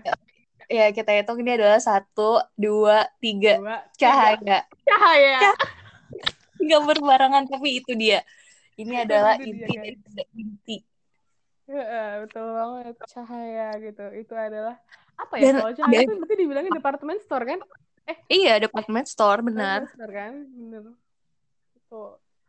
[SPEAKER 1] ya kita hitung ini adalah satu dua tiga. Dua, cahaya.
[SPEAKER 2] Cahaya.
[SPEAKER 1] Nggak berbarengan tapi itu dia. Ini adalah inti dari inti.
[SPEAKER 2] Ya, betul banget. Cahaya gitu itu adalah apa ya? Kalau cahaya itu berarti dibilangin department store kan?
[SPEAKER 1] Eh iya department store benar.
[SPEAKER 2] store kan? Benar
[SPEAKER 1] itu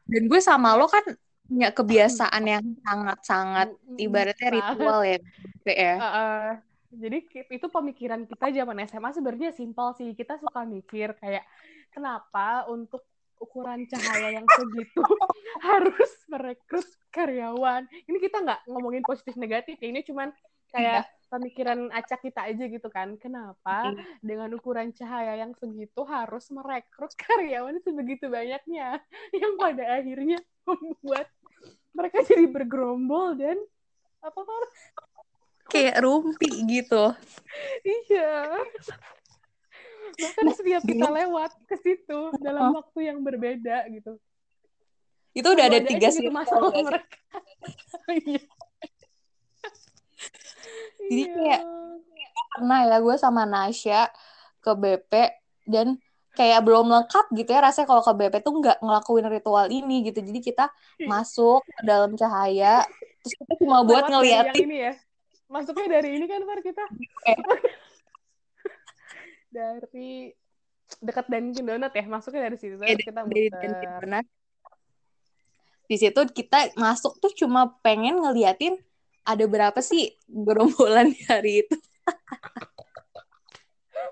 [SPEAKER 1] dan gue sama lo kan punya kebiasaan yang sangat-sangat ibaratnya ritual ya ya uh,
[SPEAKER 2] uh, jadi itu pemikiran kita zaman SMA sebenarnya simpel sih. Kita suka mikir kayak kenapa untuk ukuran cahaya yang segitu harus merekrut karyawan. Ini kita nggak ngomongin positif negatif ya. Ini cuman kayak iya. pemikiran acak kita aja gitu kan. Kenapa dengan ukuran cahaya yang segitu harus merekrut karyawan sebegitu banyaknya? Yang pada akhirnya membuat mereka jadi bergerombol dan apa
[SPEAKER 1] kayak rumpi gitu.
[SPEAKER 2] Iya. Bahkan nah, setiap kita lewat ke situ dalam oh. waktu yang berbeda gitu.
[SPEAKER 1] Itu udah ada tiga sih masalah mereka. Iya. Jadi kayak pernah ya gue sama Nasya ke BP dan kayak belum lengkap gitu ya rasanya kalau ke BP tuh nggak ngelakuin ritual ini gitu. Jadi kita masuk ke dalam cahaya terus kita cuma buat ngeliatin
[SPEAKER 2] ini ya. Masuknya dari ini kan Far kita? Eh. dari dekat Dunkin Donut ya masuknya dari situ. Ya, kita dari Dunkin
[SPEAKER 1] di situ kita masuk tuh cuma pengen ngeliatin ada berapa sih gerombolan hari itu?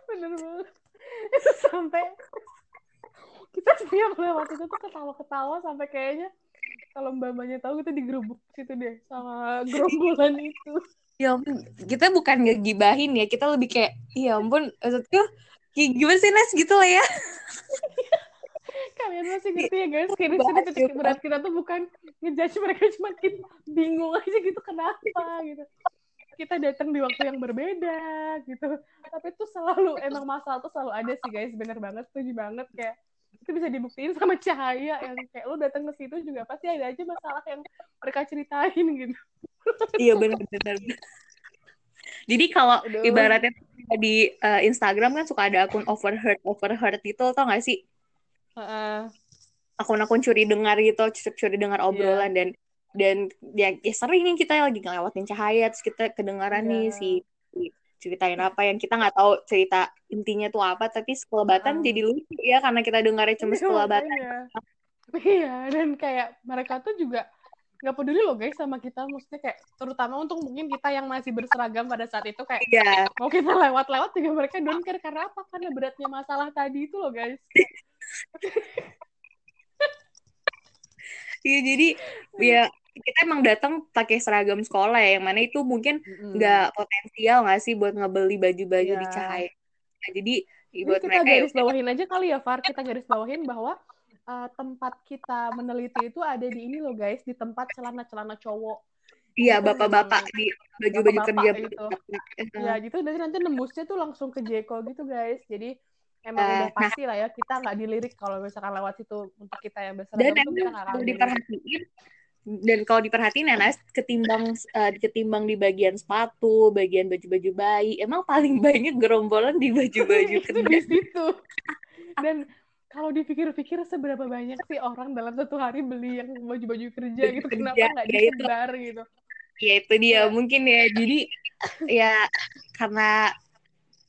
[SPEAKER 2] Bener banget. Itu sampai kita setiap lewat itu tuh ketawa-ketawa sampai kayaknya kalau mbak mbaknya tahu kita digerubuk situ deh sama gerombolan itu.
[SPEAKER 1] Ya ampun kita bukan ngegibahin ya kita lebih kayak ya ampun maksudku gimana sih Nas? Gitu lah ya
[SPEAKER 2] kalian masih ngerti ya guys? Kini sini titik berat kita tuh bukan ngejudge mereka cuma kita bingung aja gitu kenapa gitu. Kita datang di waktu yang berbeda gitu. Tapi itu selalu emang masalah tuh selalu ada sih guys bener banget setuju banget. Kayak itu bisa dibuktiin sama cahaya yang kayak lu datang ke situ juga pasti ada aja masalah yang mereka ceritain gitu.
[SPEAKER 1] Iya benar-benar jadi kalau ibaratnya di uh, Instagram kan suka ada akun overheard overheard itu tau gak sih uh, akun-akun curi dengar gitu curi dengar obrolan yeah. dan dan ya, ya sering nih kita lagi ngelewatin cahaya terus kita kedengaran yeah. nih si ceritain apa yang kita nggak tahu cerita intinya tuh apa tapi sekelebatan uh. jadi lucu ya karena kita dengarnya cuma sekelebatan
[SPEAKER 2] iya. iya dan kayak mereka tuh juga nggak peduli loh guys sama kita maksudnya kayak terutama untuk mungkin kita yang masih berseragam pada saat itu kayak yeah. mau kita lewat-lewat juga mereka don't care karena apa karena beratnya masalah tadi itu loh guys
[SPEAKER 1] Iya jadi ya kita emang datang pakai seragam sekolah ya yang mana itu mungkin nggak mm. potensial nggak sih buat ngebeli baju-baju yeah. di cahaya nah, jadi
[SPEAKER 2] buat kita mereka ya garis bawahin aja kali ya Far kita garis bawahin bahwa uh, tempat kita meneliti itu ada di ini loh guys di tempat celana-celana cowok
[SPEAKER 1] Iya, bapak-bapak di baju-baju kerja.
[SPEAKER 2] Gitu. Ya, gitu. Nanti nanti nembusnya tuh langsung ke Jeko gitu, guys. Jadi emang uh, udah nah pasti nah, lah ya kita nggak dilirik kalau misalkan lewat situ untuk kita yang besar
[SPEAKER 1] dan emang kalau diperhatiin dan kalau diperhatiin ya Nas, ketimbang uh, ketimbang di bagian sepatu, bagian baju-baju bayi, emang paling banyak gerombolan di baju-baju kerja.
[SPEAKER 2] di situ. Dan kalau dipikir-pikir seberapa banyak sih orang dalam satu hari beli yang baju-baju kerja gitu, kerja, kenapa nggak ya disebar itu. gitu?
[SPEAKER 1] Ya itu dia, ya. mungkin ya. Jadi ya karena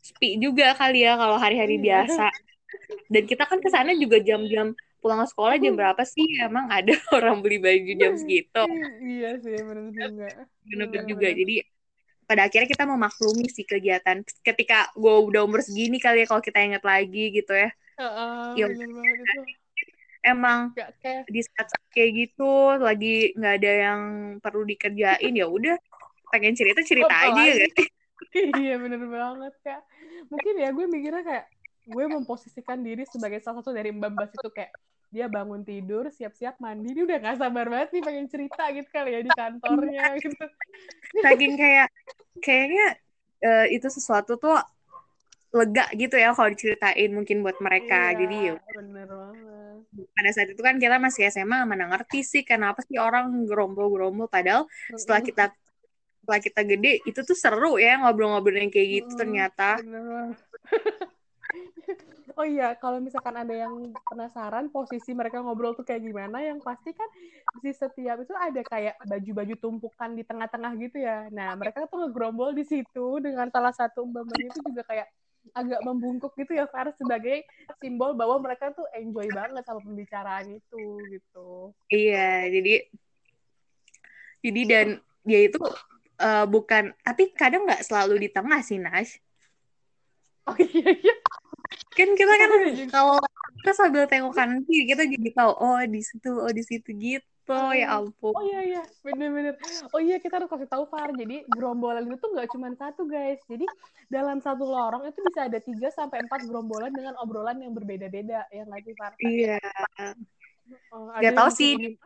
[SPEAKER 1] sepi juga kali ya kalau hari-hari iya. biasa. Dan kita kan ke sana juga jam-jam pulang sekolah jam berapa sih? Emang ada orang beli baju jam segitu.
[SPEAKER 2] Iya sih benar juga
[SPEAKER 1] benar juga. jadi pada akhirnya kita memaklumi sih kegiatan. Ketika gue udah umur segini kali ya kalau kita inget lagi gitu ya.
[SPEAKER 2] Uh, ya
[SPEAKER 1] emang kayak... di saat, kayak gitu lagi nggak ada yang perlu dikerjain ya udah pengen cerita cerita oh, aja ya
[SPEAKER 2] iya bener banget kak. Mungkin ya gue mikirnya kayak gue memposisikan diri sebagai salah satu dari mbak mbak itu kayak dia bangun tidur siap-siap mandi. Dia udah gak sabar banget nih pengen cerita gitu kali ya di kantornya gitu.
[SPEAKER 1] Saking kayak kayaknya uh, itu sesuatu tuh lega gitu ya kalau diceritain mungkin buat mereka. Iya, jadi ya
[SPEAKER 2] bener banget.
[SPEAKER 1] Pada saat itu kan kita masih SMA mana ngerti sih kenapa sih orang gerombol-gerombol padahal setelah kita setelah kita gede itu tuh seru ya ngobrol-ngobrol yang kayak gitu ternyata.
[SPEAKER 2] oh iya kalau misalkan ada yang penasaran posisi mereka ngobrol tuh kayak gimana yang pasti kan di setiap itu ada kayak baju-baju tumpukan di tengah-tengah gitu ya. Nah mereka tuh ngegrombol di situ dengan salah satu mbak itu juga kayak agak membungkuk gitu ya Far sebagai simbol bahwa mereka tuh enjoy banget sama pembicaraan itu gitu.
[SPEAKER 1] Iya jadi jadi dan dia itu uh, bukan tapi kadang nggak selalu di tengah sih Nash.
[SPEAKER 2] Oh iya iya.
[SPEAKER 1] Kan kita kan kalau kita sambil tengok kanan kiri kita jadi tahu oh di situ oh di situ gitu. Ya ampun.
[SPEAKER 2] oh iya iya. Bener-bener oh iya kita harus kasih tahu Far. Jadi gerombolan itu nggak cuma satu guys. Jadi dalam satu lorong itu bisa ada tiga sampai empat gerombolan dengan obrolan yang berbeda-beda. Ya nggak sih Far?
[SPEAKER 1] Iya. Oh, nggak tahu sih.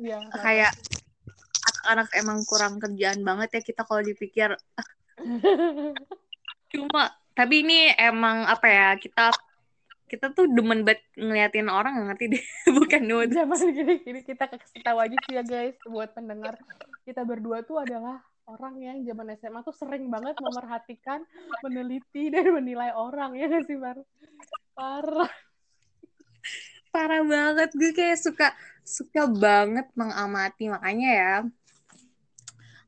[SPEAKER 1] ya, kayak anak-anak emang kurang kerjaan banget ya kita kalau dipikir cuma tapi ini emang apa ya kita kita tuh demen banget ngeliatin orang ngerti deh bukan demen
[SPEAKER 2] zaman gini gini kita kasih tahu aja sih ya guys buat pendengar kita berdua tuh adalah orang yang zaman SMA tuh sering banget memerhatikan, meneliti dan menilai orang ya gak sih Bar? Parah.
[SPEAKER 1] Parah banget gue kayak suka suka banget mengamati. Makanya ya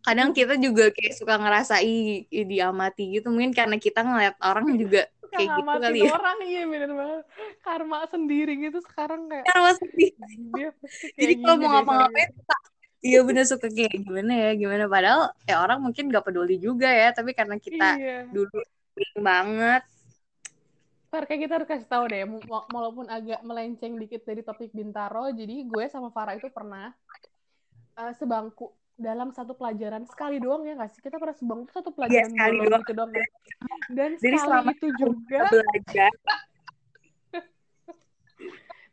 [SPEAKER 1] kadang kita juga kayak suka ngerasa diamati gitu. Mungkin karena kita ngeliat orang juga kayak gitu kali
[SPEAKER 2] ya. orang iya bener banget. Karma sendiri gitu sekarang kayak
[SPEAKER 1] karma sendiri. jadi kalau mau ngapa-ngapain iya bener suka kayak gimana ya gimana. Padahal ya orang mungkin gak peduli juga ya. Tapi karena kita iya. dulu banget
[SPEAKER 2] Par, kayak kita harus kasih tahu deh, walaupun agak melenceng dikit dari topik Bintaro, jadi gue sama Farah itu pernah uh, sebangku dalam satu pelajaran sekali doang ya nggak sih? Kita pernah sebangku satu iya, pelajaran ya, sekali doang. gitu doang. Ya. Dan Jadi sekali itu juga belajar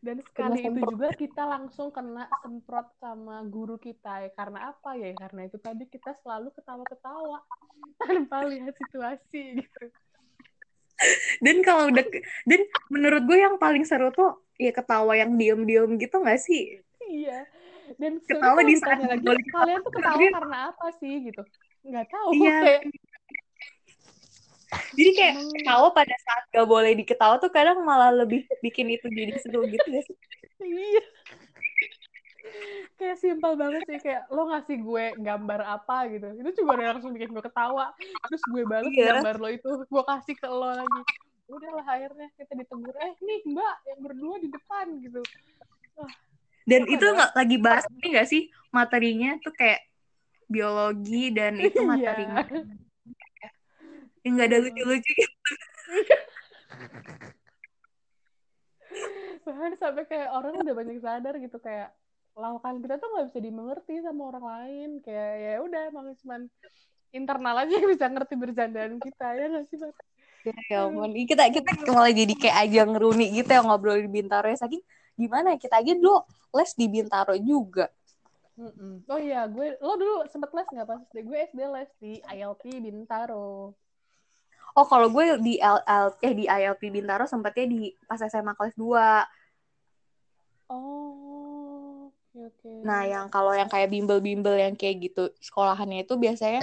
[SPEAKER 2] dan sekali itu juga kita langsung kena semprot sama guru kita ya karena apa ya karena itu tadi kita selalu ketawa-ketawa tanpa lihat situasi gitu
[SPEAKER 1] dan kalau udah dan menurut gue yang paling seru tuh ya ketawa yang diem-diem gitu gak sih
[SPEAKER 2] iya dan ketawa di saat lagi, kalian tuh ketawa karena apa sih gitu nggak tahu iya. kayak
[SPEAKER 1] jadi kayak ketawa pada saat gak boleh diketawa tuh kadang malah lebih bikin itu jadi seru gitu gak sih?
[SPEAKER 2] Iya. Kayak simpel banget sih kayak lo ngasih gue gambar apa gitu itu juga udah langsung bikin gue ketawa terus gue balas iya. gambar lo itu gue kasih ke lo lagi udahlah akhirnya kita ditegur eh nih mbak yang berdua di depan gitu
[SPEAKER 1] Wah, dan itu nggak lagi bahas ini gak sih materinya tuh kayak biologi dan itu iya. materinya yang nggak ada lucu-lucu gitu.
[SPEAKER 2] bahkan sampai kayak orang udah banyak sadar gitu kayak lawakan kita tuh nggak bisa dimengerti sama orang lain kayak ya udah emang cuma internal aja yang bisa ngerti bercandaan kita ya nggak sih Mas?
[SPEAKER 1] Ya, ya ampun, kita kita malah jadi kayak aja ngeruni gitu yang ngobrol di Bintaro ya saking gimana ya kita aja dulu les di Bintaro juga.
[SPEAKER 2] Mm-mm. Oh iya, gue lo dulu sempet les nggak pas SD? Gue SD les di ILP Bintaro
[SPEAKER 1] oh kalau gue di L, L eh di ILP Bintaro sempatnya di pas SMA kelas 2
[SPEAKER 2] oh okay.
[SPEAKER 1] nah yang kalau yang kayak bimbel-bimbel yang kayak gitu sekolahannya itu biasanya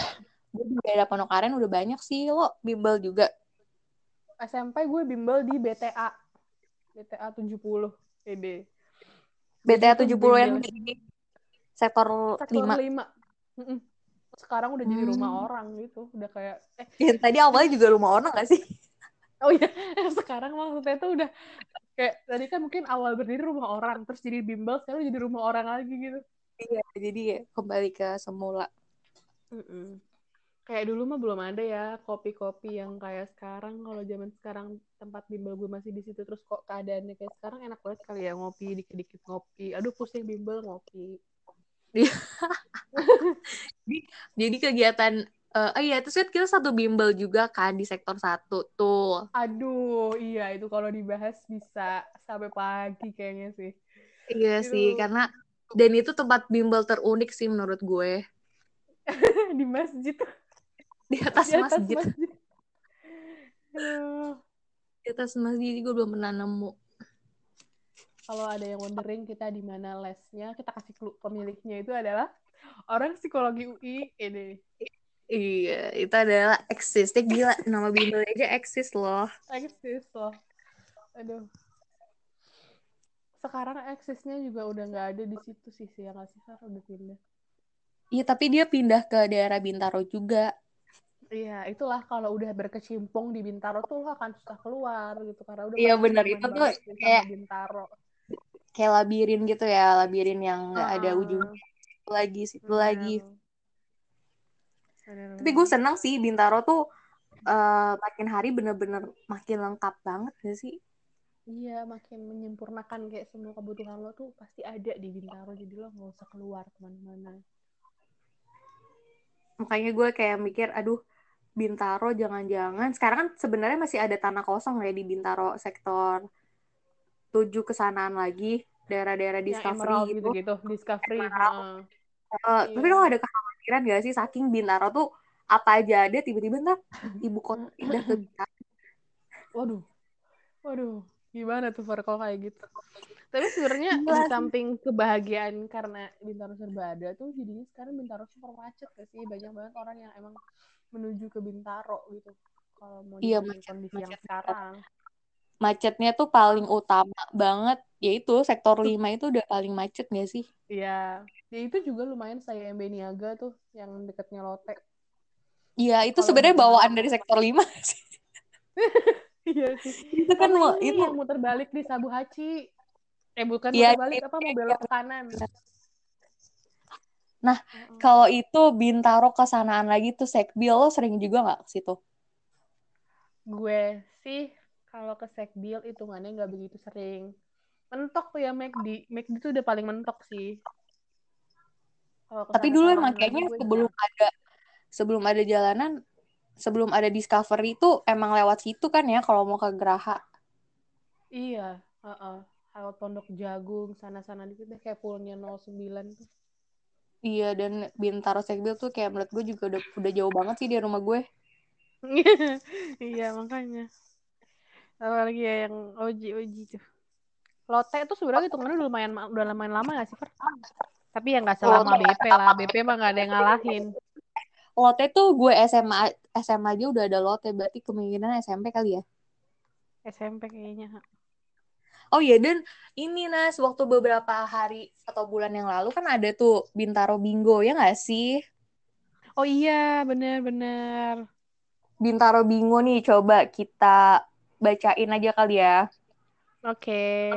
[SPEAKER 1] gue di daerah Ponokaren udah banyak sih lo bimbel juga.
[SPEAKER 2] SMP gue bimbel di BTA BTA 70 ED
[SPEAKER 1] BTA 70 yang di sektor, sektor 5, 5
[SPEAKER 2] sekarang udah jadi rumah hmm. orang gitu udah kayak
[SPEAKER 1] eh ya, tadi awalnya juga rumah orang gak sih
[SPEAKER 2] oh iya sekarang maksudnya tuh udah kayak tadi kan mungkin awal berdiri rumah orang terus jadi bimbel sekarang jadi rumah orang lagi gitu.
[SPEAKER 1] Iya jadi kembali ke semula.
[SPEAKER 2] Mm -mm. kayak dulu mah belum ada ya kopi-kopi yang kayak sekarang. Kalau zaman sekarang tempat bimbel gue masih di situ terus kok keadaannya kayak sekarang enak banget kali ya ngopi dikit-dikit ngopi. Aduh pusing bimbel ngopi.
[SPEAKER 1] Iya. jadi, jadi kegiatan uh, oh iya terus kan kita satu bimbel juga kan di sektor satu tuh.
[SPEAKER 2] Aduh, iya itu kalau dibahas bisa sampai pagi kayaknya sih.
[SPEAKER 1] Iya itu... sih, karena dan itu tempat bimbel terunik sih menurut gue.
[SPEAKER 2] di masjid.
[SPEAKER 1] Di atas, di atas masjid. masjid. Di atas masjid gue belum pernah nemu
[SPEAKER 2] kalau ada yang wondering kita di mana lesnya, kita kasih clue pemiliknya itu adalah orang psikologi UI ini.
[SPEAKER 1] Iya, itu adalah eksis. Gila, nama bimbel aja eksis loh.
[SPEAKER 2] Eksis loh. Aduh. Sekarang eksisnya juga udah nggak ada di situ sih, sih yang ngasih sekarang udah pindah.
[SPEAKER 1] Iya, tapi dia pindah ke daerah Bintaro juga.
[SPEAKER 2] Iya, itulah kalau udah berkecimpung di Bintaro tuh lo akan susah keluar gitu karena udah
[SPEAKER 1] Iya benar itu tuh kayak Bintaro kayak labirin gitu ya labirin yang nggak ada ujungnya lagi situ bener. lagi bener. tapi gue senang sih Bintaro tuh uh, makin hari bener-bener makin lengkap banget gak sih
[SPEAKER 2] Iya, makin menyempurnakan kayak semua kebutuhan lo tuh pasti ada di Bintaro, jadi lo nggak usah keluar ke mana-mana.
[SPEAKER 1] Makanya gue kayak mikir, aduh, Bintaro jangan-jangan. Sekarang kan sebenarnya masih ada tanah kosong ya di Bintaro sektor tujuh kesanaan lagi daerah-daerah discovery
[SPEAKER 2] ya, gitu. gitu discovery uh,
[SPEAKER 1] uh, tapi lo ada kekhawatiran gak sih saking Bintaro tuh apa aja ada tiba-tiba ntar ibu kota pindah ke
[SPEAKER 2] waduh waduh Gimana tuh Far kalau kayak gitu? Tapi sebenarnya di samping kebahagiaan karena Bintaro serba ada tuh jadinya sekarang Bintaro super macet gak sih? Banyak banget orang yang emang menuju ke Bintaro gitu. Kalau mau
[SPEAKER 1] iya,
[SPEAKER 2] macet, kondisi macet, yang sekarang.
[SPEAKER 1] Macetnya tuh paling utama banget yaitu sektor 5 itu udah paling macet gak sih?
[SPEAKER 2] Iya. Ya itu juga lumayan saya MB Niaga tuh yang deketnya Lotte.
[SPEAKER 1] Iya, itu sebenarnya bawaan dari sektor 5 sih.
[SPEAKER 2] iya sih. Itu kan mau itu yang muter balik di Sabu Haci. Eh bukan ya, muter balik apa mau belok ke kanan.
[SPEAKER 1] Nah, uh-uh. kalau itu Bintaro kesanaan lagi tuh Sekbil lo sering juga nggak ke situ?
[SPEAKER 2] Gue sih kalau ke Sekbil hitungannya nggak begitu sering. Mentok tuh ya McD. McD tuh udah paling mentok sih.
[SPEAKER 1] Tapi dulu emang kayaknya sebelum ada sebelum ada jalanan sebelum ada Discovery itu emang lewat situ kan ya kalau mau ke Geraha.
[SPEAKER 2] Iya, uh -uh. lewat Pondok Jagung sana-sana di situ kayak pulnya 09 tuh.
[SPEAKER 1] Iya dan Bintaro Sekbil tuh kayak menurut gue juga udah udah jauh banget sih di rumah gue.
[SPEAKER 2] iya makanya. Apalagi ya yang Oji Oji tuh. Lotte tuh sebenarnya hitungannya udah lumayan udah lumayan lama gak sih Fer? Tapi ya nggak selama BP lah. BP mah nggak ada yang ngalahin.
[SPEAKER 1] Lotte tuh gue SMA SMA aja udah ada Lotte berarti kemungkinan SMP kali ya
[SPEAKER 2] SMP kayaknya
[SPEAKER 1] Oh iya dan ini Nas waktu beberapa hari atau bulan yang lalu kan ada tuh Bintaro Bingo ya nggak sih?
[SPEAKER 2] Oh iya bener-bener.
[SPEAKER 1] Bintaro Bingo nih coba kita bacain aja kali ya.
[SPEAKER 2] Oke. Okay.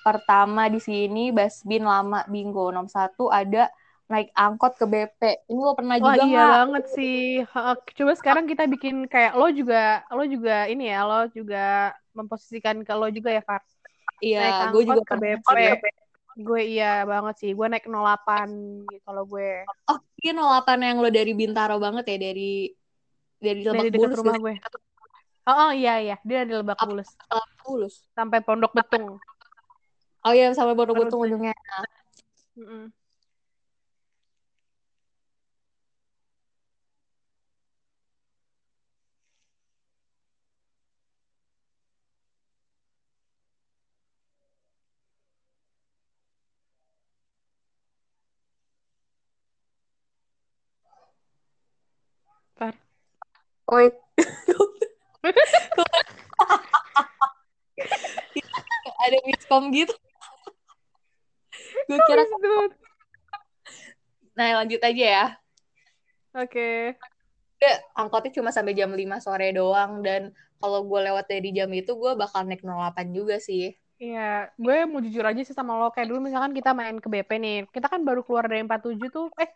[SPEAKER 1] Pertama di sini Basbin lama Bingo nomor satu ada naik angkot ke BP. Ini lo pernah Wah, juga
[SPEAKER 2] iya gak? banget sih. Coba sekarang kita bikin kayak lo juga lo juga ini ya, lo juga memposisikan ke lo juga ya, Far.
[SPEAKER 1] Iya, gue juga
[SPEAKER 2] ke BP. Gue iya banget sih. Gue naik 08 gitu kalau gue.
[SPEAKER 1] Oh, ini 08 yang lo dari Bintaro banget ya dari dari dari Bulus
[SPEAKER 2] rumah gue. Oh, oh iya iya, dia dari Lebak Bulus.
[SPEAKER 1] Lebak Bulus.
[SPEAKER 2] Sampai Pondok Betung.
[SPEAKER 1] Oh iya, sampai Pondok Betung ujungnya. Mm -mm. Oi. Ada miskom gitu. Gue kira Nah, lanjut aja ya.
[SPEAKER 2] Oke.
[SPEAKER 1] Okay. angkotnya cuma sampai jam 5 sore doang dan kalau gue lewat dari jam itu gue bakal naik 08 juga sih.
[SPEAKER 2] Iya, gue mau jujur aja sih sama lo kayak dulu misalkan kita main ke BP nih. Kita kan baru keluar dari 47 tuh. Eh,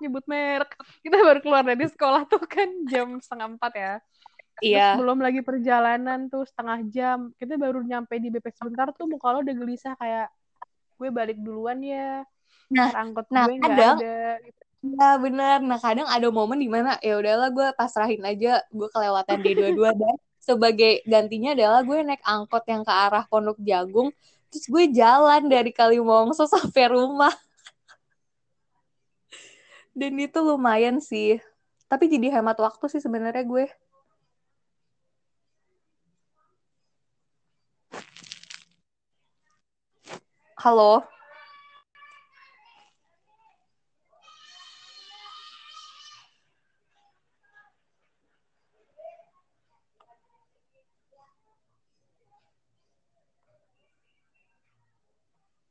[SPEAKER 2] nyebut merek. Kita baru keluar dari sekolah tuh kan jam setengah empat ya.
[SPEAKER 1] Iya.
[SPEAKER 2] Terus belum lagi perjalanan tuh setengah jam. Kita baru nyampe di BP sebentar tuh muka lo udah gelisah kayak gue balik duluan ya.
[SPEAKER 1] Nah, angkot nah, gue kadang, ada. Ya benar. Nah kadang ada momen di mana ya udahlah gue pasrahin aja gue kelewatan di dua-dua dan sebagai gantinya adalah gue naik angkot yang ke arah Pondok Jagung terus gue jalan dari Kalimongso sampai rumah dan itu lumayan sih tapi jadi hemat waktu sih sebenarnya gue halo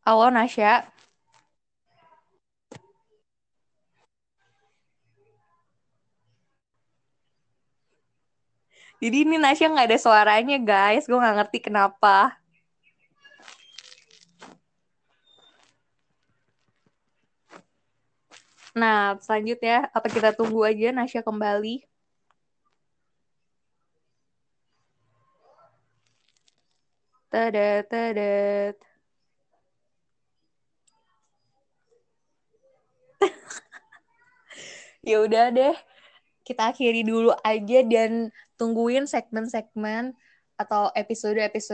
[SPEAKER 1] Halo Nasya. Jadi ini Nasya nggak ada suaranya guys, gue nggak ngerti kenapa. Nah, selanjutnya apa kita tunggu aja Nasya kembali? Tadat, tadat. ya udah deh kita akhiri dulu aja dan tungguin segmen-segmen atau episode-episode